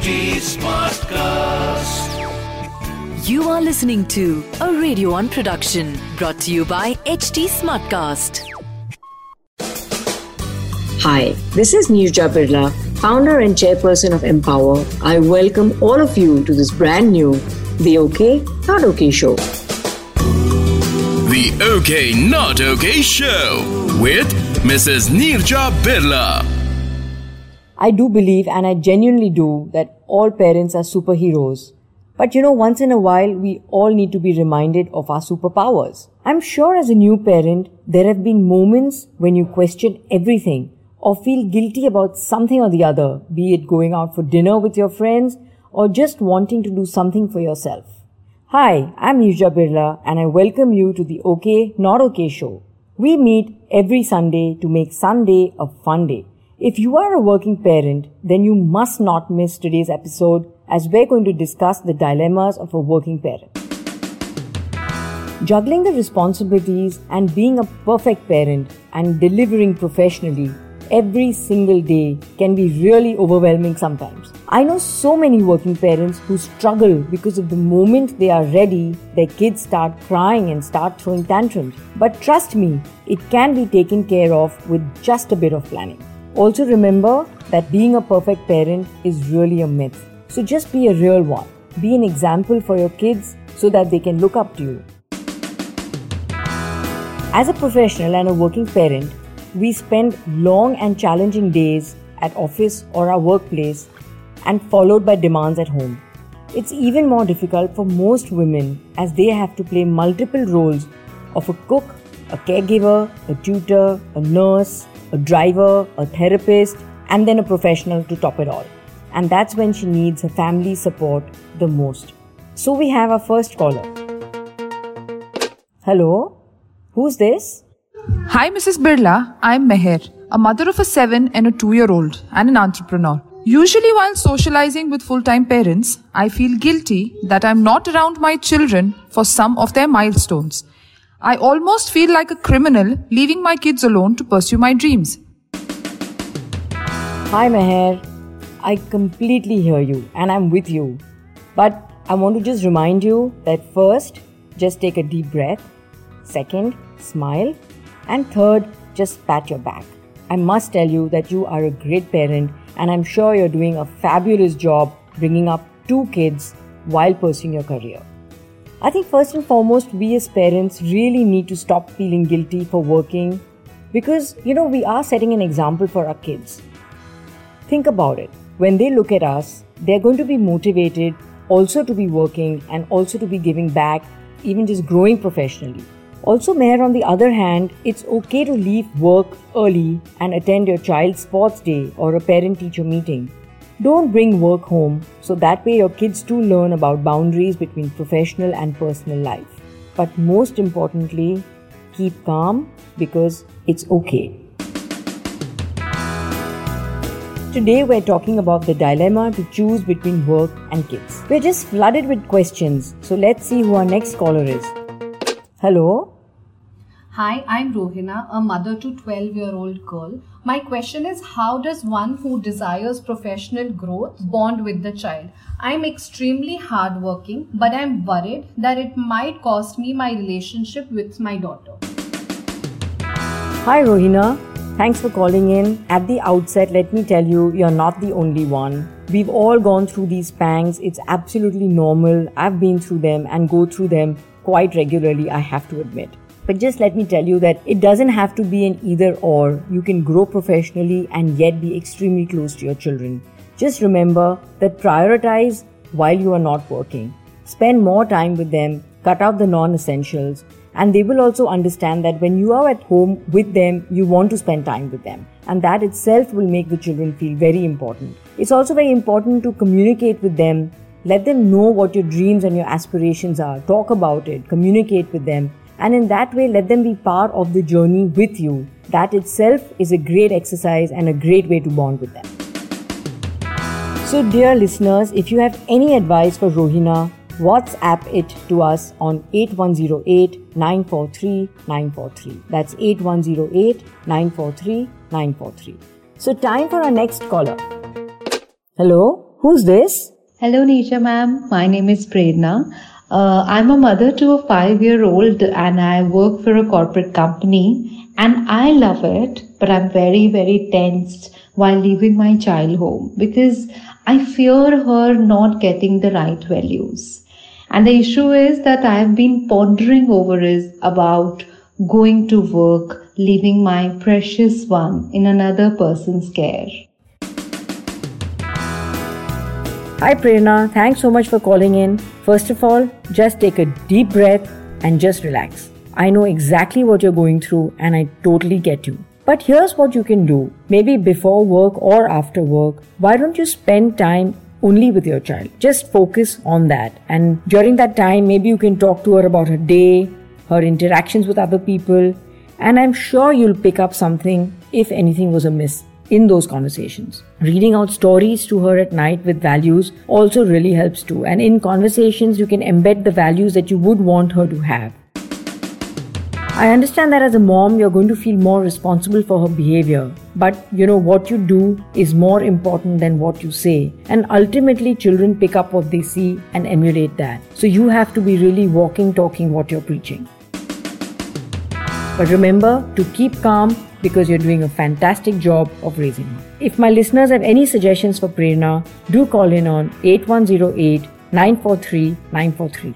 HT Smartcast. You are listening to a Radio One production brought to you by HT Smartcast. Hi, this is Neerja Birla, founder and chairperson of Mpower. I welcome all of you to this brand new The OK, Not OK show. The OK Not OK Show with Mrs. Neerja Birla. I do believe, and I genuinely do, that all parents are superheroes. But you know, once in a while, we all need to be reminded of our superpowers. I'm sure as a new parent, there have been moments when you question everything or feel guilty about something or the other, be it going out for dinner with your friends or just wanting to do something for yourself. Hi, I'm Neerja Birla and I welcome you to the OK Not OK show. We meet every Sunday to make Sunday a fun day. If you are a working parent, then you must not miss today's episode as we're going to discuss the dilemmas of a working parent. Juggling the responsibilities and being a perfect parent and delivering professionally every single day can be really overwhelming sometimes. I know so many working parents who struggle because of the moment they are ready, their kids start crying and start throwing tantrums. But trust me, it can be taken care of with just a bit of planning. Also remember that being a perfect parent is really a myth. So just be a real one. Be an example for your kids so that they can look up to you. As a professional and a working parent, we spend long and challenging days at office or our workplace and followed by demands at home. It's even more difficult for most women as they have to play multiple roles of a cook, a caregiver, a tutor, a nurse, a driver, a therapist, and then a professional to top it all. And that's when she needs her family support the most. So we have our first caller. Hello? Who's this? Hi, Mrs. Birla. I'm Meher, a mother of a seven and a two year old, and an entrepreneur. Usually, while socializing with full time parents, I feel guilty that I'm not around my children for some of their milestones. I almost feel like a criminal leaving my kids alone to pursue my dreams. Hi, Meher. I completely hear you and I'm with you. But I want to just remind you that first, just take a deep breath. Second, smile. And third, just pat your back. I must tell you that you are a great parent and I'm sure you're doing a fabulous job bringing up two kids while pursuing your career. I think first and foremost, we as parents really need to stop feeling guilty for working because, you know, we are setting an example for our kids. Think about it. When they look at us, they're going to be motivated also to be working and also to be giving back, even just growing professionally. Also, Meher, on the other hand, it's okay to leave work early and attend your child's sports day or a parent teacher meeting. Don't bring work home so that way your kids too learn about boundaries between professional and personal life. But most importantly, keep calm because it's okay. Today we're talking about the dilemma to choose between work and kids. We're just flooded with questions, so let's see who our next caller is. Hello? Hi, I'm Rohina, a mother to 12 year old girl. My question is How does one who desires professional growth bond with the child? I'm extremely hardworking, but I'm worried that it might cost me my relationship with my daughter. Hi, Rohina. Thanks for calling in. At the outset, let me tell you, you're not the only one. We've all gone through these pangs. It's absolutely normal. I've been through them and go through them quite regularly, I have to admit. But just let me tell you that it doesn't have to be an either or. You can grow professionally and yet be extremely close to your children. Just remember that prioritize while you are not working. Spend more time with them, cut out the non essentials, and they will also understand that when you are at home with them, you want to spend time with them. And that itself will make the children feel very important. It's also very important to communicate with them. Let them know what your dreams and your aspirations are. Talk about it. Communicate with them and in that way let them be part of the journey with you. That itself is a great exercise and a great way to bond with them. So, dear listeners, if you have any advice for Rohina, WhatsApp it to us on 8108 943 943. That's 8108 943 943. So, time for our next caller. Hello? Who's this? Hello, Nisha ma'am. My name is Prerna. Uh, I'm a mother to a five year old and I work for a corporate company and I love it, but I'm very, very tensed while leaving my child home because I fear her not getting the right values. And the issue is that I've been pondering over is about going to work, leaving my precious one in another person's care. Hi Prerna, thanks so much for calling in. First of all, just take a deep breath and just relax. I know exactly what you're going through and I totally get you. But here's what you can do. Maybe before work or after work, why don't you spend time only with your child? Just focus on that. And during that time, maybe you can talk to her about her day, her interactions with other people, and I'm sure you'll pick up something if anything was amiss in those conversations. Reading out stories to her at night with values also really helps too. And in conversations, you can embed the values that you would want her to have. I understand that as a mom, you're going to feel more responsible for her behavior. But you know, what you do is more important than what you say. And ultimately, children pick up what they see and emulate that. So you have to be really walking, talking what you're preaching. But remember to keep calm because you're doing a fantastic job of raising her. If my listeners have any suggestions for Prerna, do call in on 8108 943 943.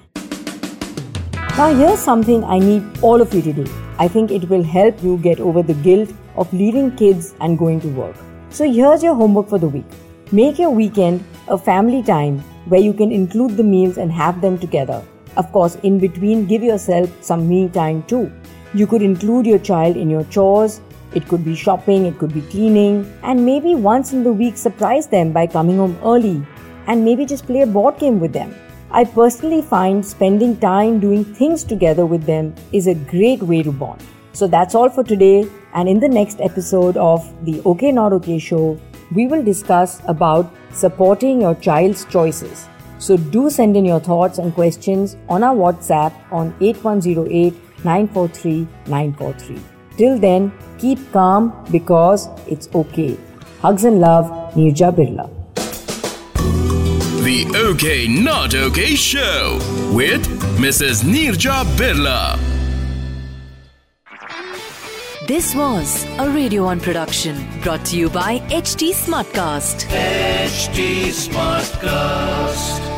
Now, here's something I need all of you to do. I think it will help you get over the guilt of leaving kids and going to work. So, here's your homework for the week. Make your weekend a family time where you can include the meals and have them together. Of course, in between, give yourself some me time too. You could include your child in your chores, it could be shopping, it could be cleaning, and maybe once in the week surprise them by coming home early and maybe just play a board game with them. I personally find spending time doing things together with them is a great way to bond. So that's all for today, and in the next episode of the OK Not OK show, we will discuss about supporting your child's choices. So do send in your thoughts and questions on our WhatsApp on 8108 943 943. Till then, keep calm because it's okay. Hugs and love, Neerja Birla. The OK Not OK Show with Mrs. Neerja Birla. This was a Radio 1 production brought to you by HT Smartcast. HT Smartcast.